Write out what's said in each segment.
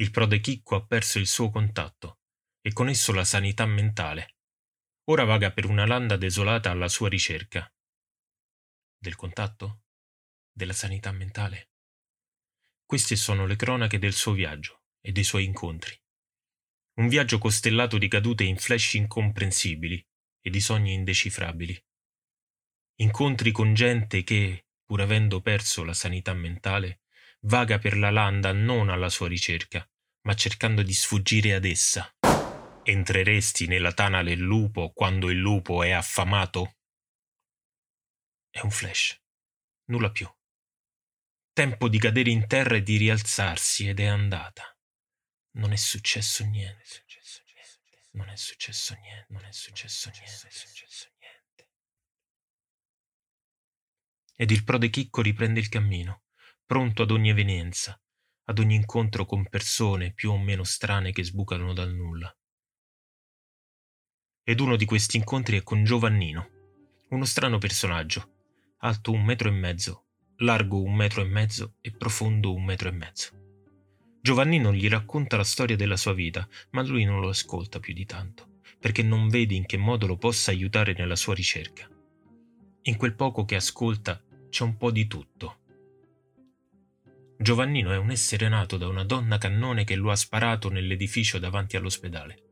Il prode Chicco ha perso il suo contatto e con esso la sanità mentale. Ora vaga per una landa desolata alla sua ricerca. Del contatto? Della sanità mentale? Queste sono le cronache del suo viaggio e dei suoi incontri. Un viaggio costellato di cadute in flash incomprensibili e di sogni indecifrabili. Incontri con gente che, pur avendo perso la sanità mentale, vaga per la landa non alla sua ricerca, ma cercando di sfuggire ad essa. Entreresti nella tana del lupo quando il lupo è affamato? È un flash, nulla più. Tempo di cadere in terra e di rialzarsi ed è andata. Non è successo niente. Non è successo niente. Non è successo niente. Ed il prode Chicco riprende il cammino, pronto ad ogni evenienza, ad ogni incontro con persone più o meno strane che sbucano dal nulla. Ed uno di questi incontri è con Giovannino, uno strano personaggio, alto un metro e mezzo, largo un metro e mezzo e profondo un metro e mezzo. Giovannino gli racconta la storia della sua vita, ma lui non lo ascolta più di tanto, perché non vede in che modo lo possa aiutare nella sua ricerca. In quel poco che ascolta c'è un po' di tutto. Giovannino è un essere nato da una donna cannone che lo ha sparato nell'edificio davanti all'ospedale.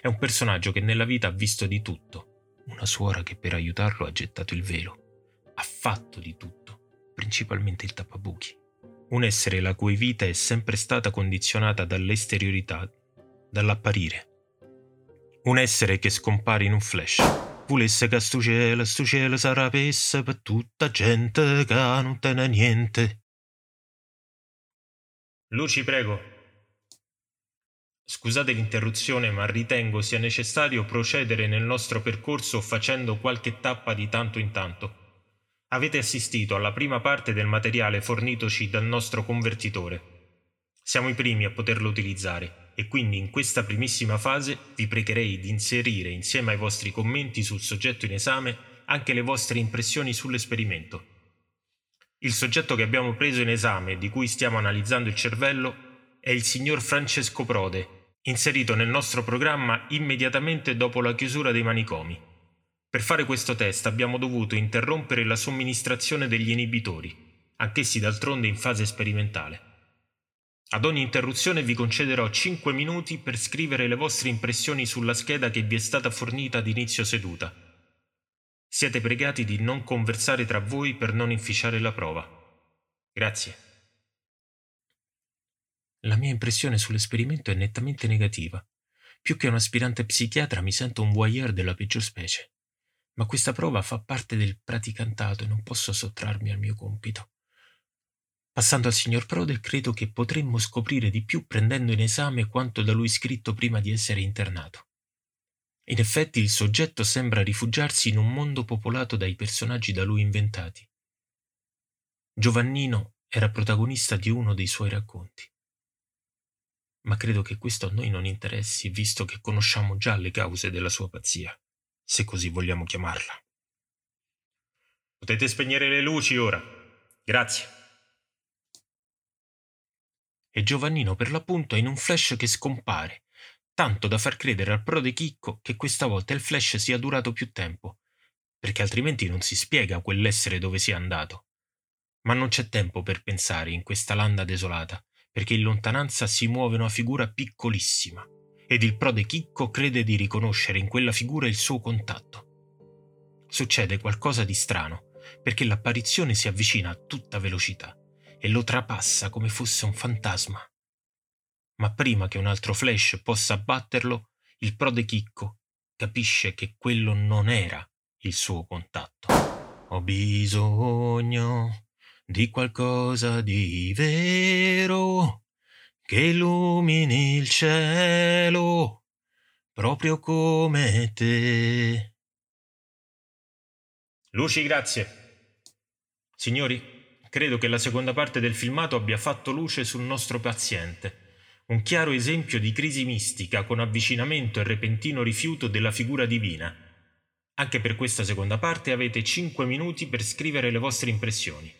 È un personaggio che nella vita ha visto di tutto, una suora che per aiutarlo ha gettato il velo. Ha fatto di tutto, principalmente il tappabuchi. Un essere la cui vita è sempre stata condizionata dall'esteriorità, dall'apparire. Un essere che scompare in un flash volesse che sto cielo, sto cielo sarapesse per tutta gente che non te ne niente. Luci, prego. Scusate l'interruzione, ma ritengo sia necessario procedere nel nostro percorso facendo qualche tappa di tanto in tanto. Avete assistito alla prima parte del materiale fornitoci dal nostro convertitore. Siamo i primi a poterlo utilizzare e quindi in questa primissima fase vi pregherei di inserire insieme ai vostri commenti sul soggetto in esame anche le vostre impressioni sull'esperimento. Il soggetto che abbiamo preso in esame di cui stiamo analizzando il cervello è il signor Francesco Prode, inserito nel nostro programma immediatamente dopo la chiusura dei manicomi. Per fare questo test abbiamo dovuto interrompere la somministrazione degli inibitori, anch'essi d'altronde in fase sperimentale. Ad ogni interruzione vi concederò 5 minuti per scrivere le vostre impressioni sulla scheda che vi è stata fornita ad inizio seduta. Siete pregati di non conversare tra voi per non inficiare la prova. Grazie. La mia impressione sull'esperimento è nettamente negativa. Più che un aspirante psichiatra mi sento un voyeur della peggior specie. Ma questa prova fa parte del praticantato e non posso sottrarmi al mio compito. Passando al signor Prode, credo che potremmo scoprire di più prendendo in esame quanto da lui scritto prima di essere internato. In effetti il soggetto sembra rifugiarsi in un mondo popolato dai personaggi da lui inventati. Giovannino era protagonista di uno dei suoi racconti. Ma credo che questo a noi non interessi, visto che conosciamo già le cause della sua pazzia, se così vogliamo chiamarla. Potete spegnere le luci ora. Grazie e Giovannino per l'appunto è in un flash che scompare, tanto da far credere al prode Chicco che questa volta il flash sia durato più tempo, perché altrimenti non si spiega quell'essere dove sia andato. Ma non c'è tempo per pensare in questa landa desolata, perché in lontananza si muove una figura piccolissima, ed il prode Chicco crede di riconoscere in quella figura il suo contatto. Succede qualcosa di strano, perché l'apparizione si avvicina a tutta velocità e lo trapassa come fosse un fantasma. Ma prima che un altro flash possa abbatterlo, il prode Chicco capisce che quello non era il suo contatto. Ho bisogno di qualcosa di vero che illumini il cielo proprio come te. Luci, grazie. Signori, Credo che la seconda parte del filmato abbia fatto luce sul nostro paziente, un chiaro esempio di crisi mistica con avvicinamento e repentino rifiuto della figura divina. Anche per questa seconda parte avete 5 minuti per scrivere le vostre impressioni.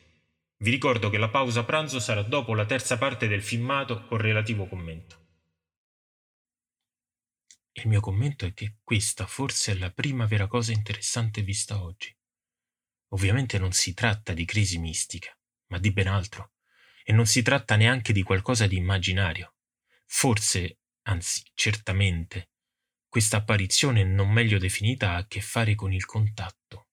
Vi ricordo che la pausa pranzo sarà dopo la terza parte del filmato con relativo commento. Il mio commento è che questa forse è la prima vera cosa interessante vista oggi. Ovviamente non si tratta di crisi mistica, ma di ben altro, e non si tratta neanche di qualcosa di immaginario. Forse, anzi certamente, questa apparizione non meglio definita ha a che fare con il contatto.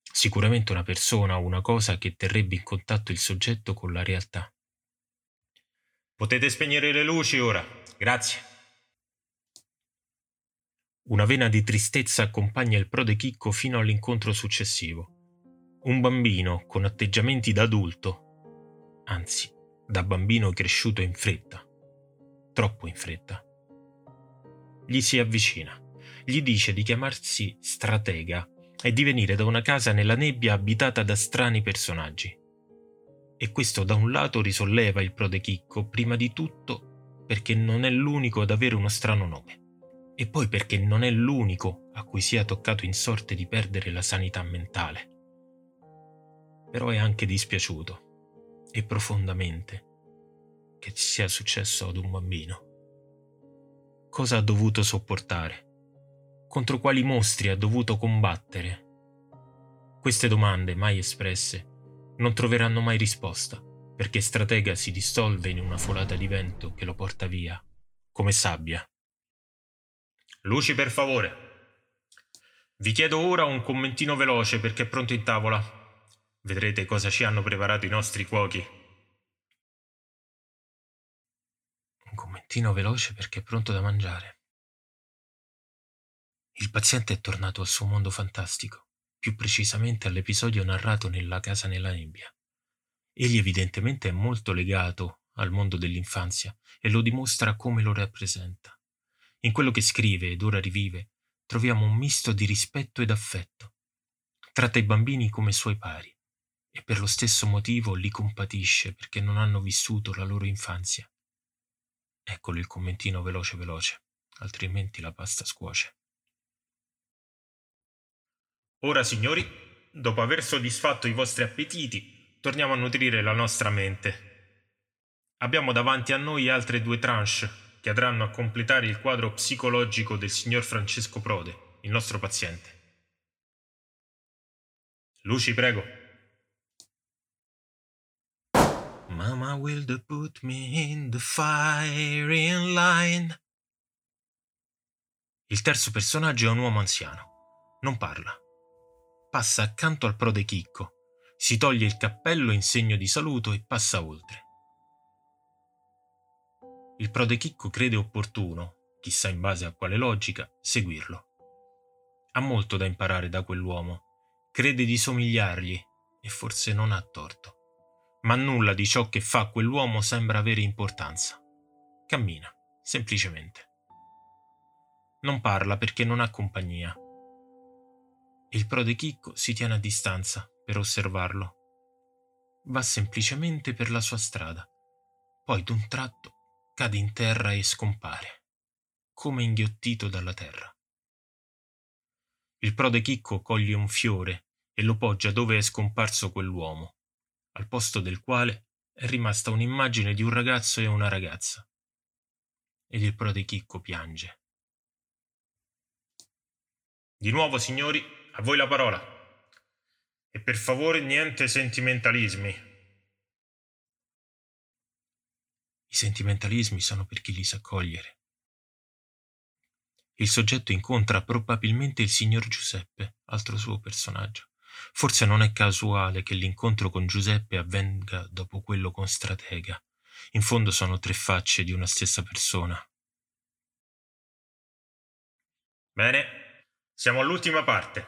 Sicuramente una persona o una cosa che terrebbe in contatto il soggetto con la realtà. Potete spegnere le luci ora. Grazie. Una vena di tristezza accompagna il prode Chicco fino all'incontro successivo. Un bambino con atteggiamenti da adulto, anzi, da bambino cresciuto in fretta, troppo in fretta. Gli si avvicina, gli dice di chiamarsi stratega e di venire da una casa nella nebbia abitata da strani personaggi. E questo da un lato risolleva il prode Chicco, prima di tutto perché non è l'unico ad avere uno strano nome e poi perché non è l'unico a cui sia toccato in sorte di perdere la sanità mentale. Però è anche dispiaciuto, e profondamente, che ci sia successo ad un bambino. Cosa ha dovuto sopportare? Contro quali mostri ha dovuto combattere? Queste domande, mai espresse, non troveranno mai risposta, perché Stratega si dissolve in una folata di vento che lo porta via, come sabbia. Luci per favore. Vi chiedo ora un commentino veloce perché è pronto in tavola. Vedrete cosa ci hanno preparato i nostri cuochi. Un commentino veloce perché è pronto da mangiare. Il paziente è tornato al suo mondo fantastico, più precisamente all'episodio narrato nella casa nella nebbia. Egli evidentemente è molto legato al mondo dell'infanzia e lo dimostra come lo rappresenta. In quello che scrive ed ora rivive, troviamo un misto di rispetto ed affetto. Tratta i bambini come suoi pari e per lo stesso motivo li compatisce perché non hanno vissuto la loro infanzia. Eccolo il commentino veloce veloce, altrimenti la pasta scuoce. Ora, signori, dopo aver soddisfatto i vostri appetiti, torniamo a nutrire la nostra mente. Abbiamo davanti a noi altre due tranche che andranno a completare il quadro psicologico del signor Francesco Prode, il nostro paziente. Luci, prego. Mama will put me in the firing line. Il terzo personaggio è un uomo anziano. Non parla. Passa accanto al prode Chicco, si toglie il cappello in segno di saluto e passa oltre. Il prode Chicco crede opportuno, chissà in base a quale logica, seguirlo. Ha molto da imparare da quell'uomo, crede di somigliargli e forse non ha torto. Ma nulla di ciò che fa quell'uomo sembra avere importanza. Cammina, semplicemente. Non parla perché non ha compagnia. Il prode Chicco si tiene a distanza per osservarlo. Va semplicemente per la sua strada. Poi d'un tratto cade in terra e scompare, come inghiottito dalla terra. Il prode Chicco coglie un fiore e lo poggia dove è scomparso quell'uomo, al posto del quale è rimasta un'immagine di un ragazzo e una ragazza. Ed il prode Chicco piange. Di nuovo, signori, a voi la parola. E per favore niente sentimentalismi. I sentimentalismi sono per chi li sa cogliere. Il soggetto incontra probabilmente il signor Giuseppe, altro suo personaggio. Forse non è casuale che l'incontro con Giuseppe avvenga dopo quello con Stratega. In fondo sono tre facce di una stessa persona. Bene, siamo all'ultima parte.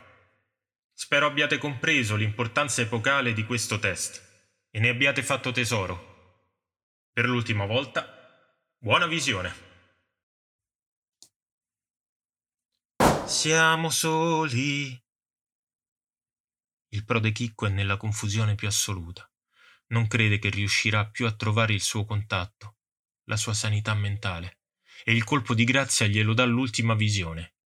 Spero abbiate compreso l'importanza epocale di questo test e ne abbiate fatto tesoro per l'ultima volta, buona visione. Siamo soli. Il prode Chicco è nella confusione più assoluta. Non crede che riuscirà più a trovare il suo contatto, la sua sanità mentale, e il colpo di grazia glielo dà l'ultima visione.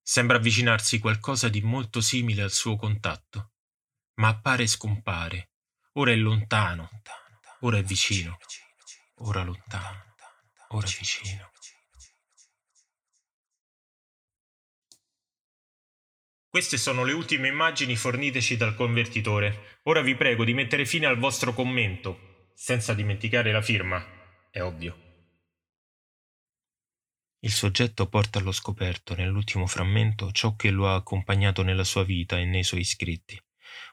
Sembra avvicinarsi qualcosa di molto simile al suo contatto, ma appare e scompare. Ora è lontano, ora è vicino, ora lontano, ora vicino. Queste sono le ultime immagini forniteci dal convertitore. Ora vi prego di mettere fine al vostro commento, senza dimenticare la firma, è ovvio. Il soggetto porta allo scoperto nell'ultimo frammento ciò che lo ha accompagnato nella sua vita e nei suoi scritti,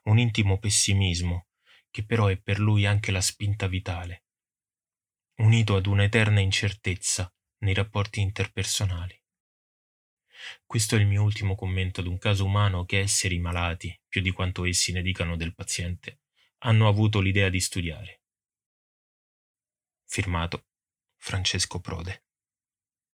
un intimo pessimismo, che però è per lui anche la spinta vitale, unito ad un'eterna incertezza nei rapporti interpersonali. Questo è il mio ultimo commento ad un caso umano che esseri malati, più di quanto essi ne dicano del paziente, hanno avuto l'idea di studiare. Firmato Francesco Prode.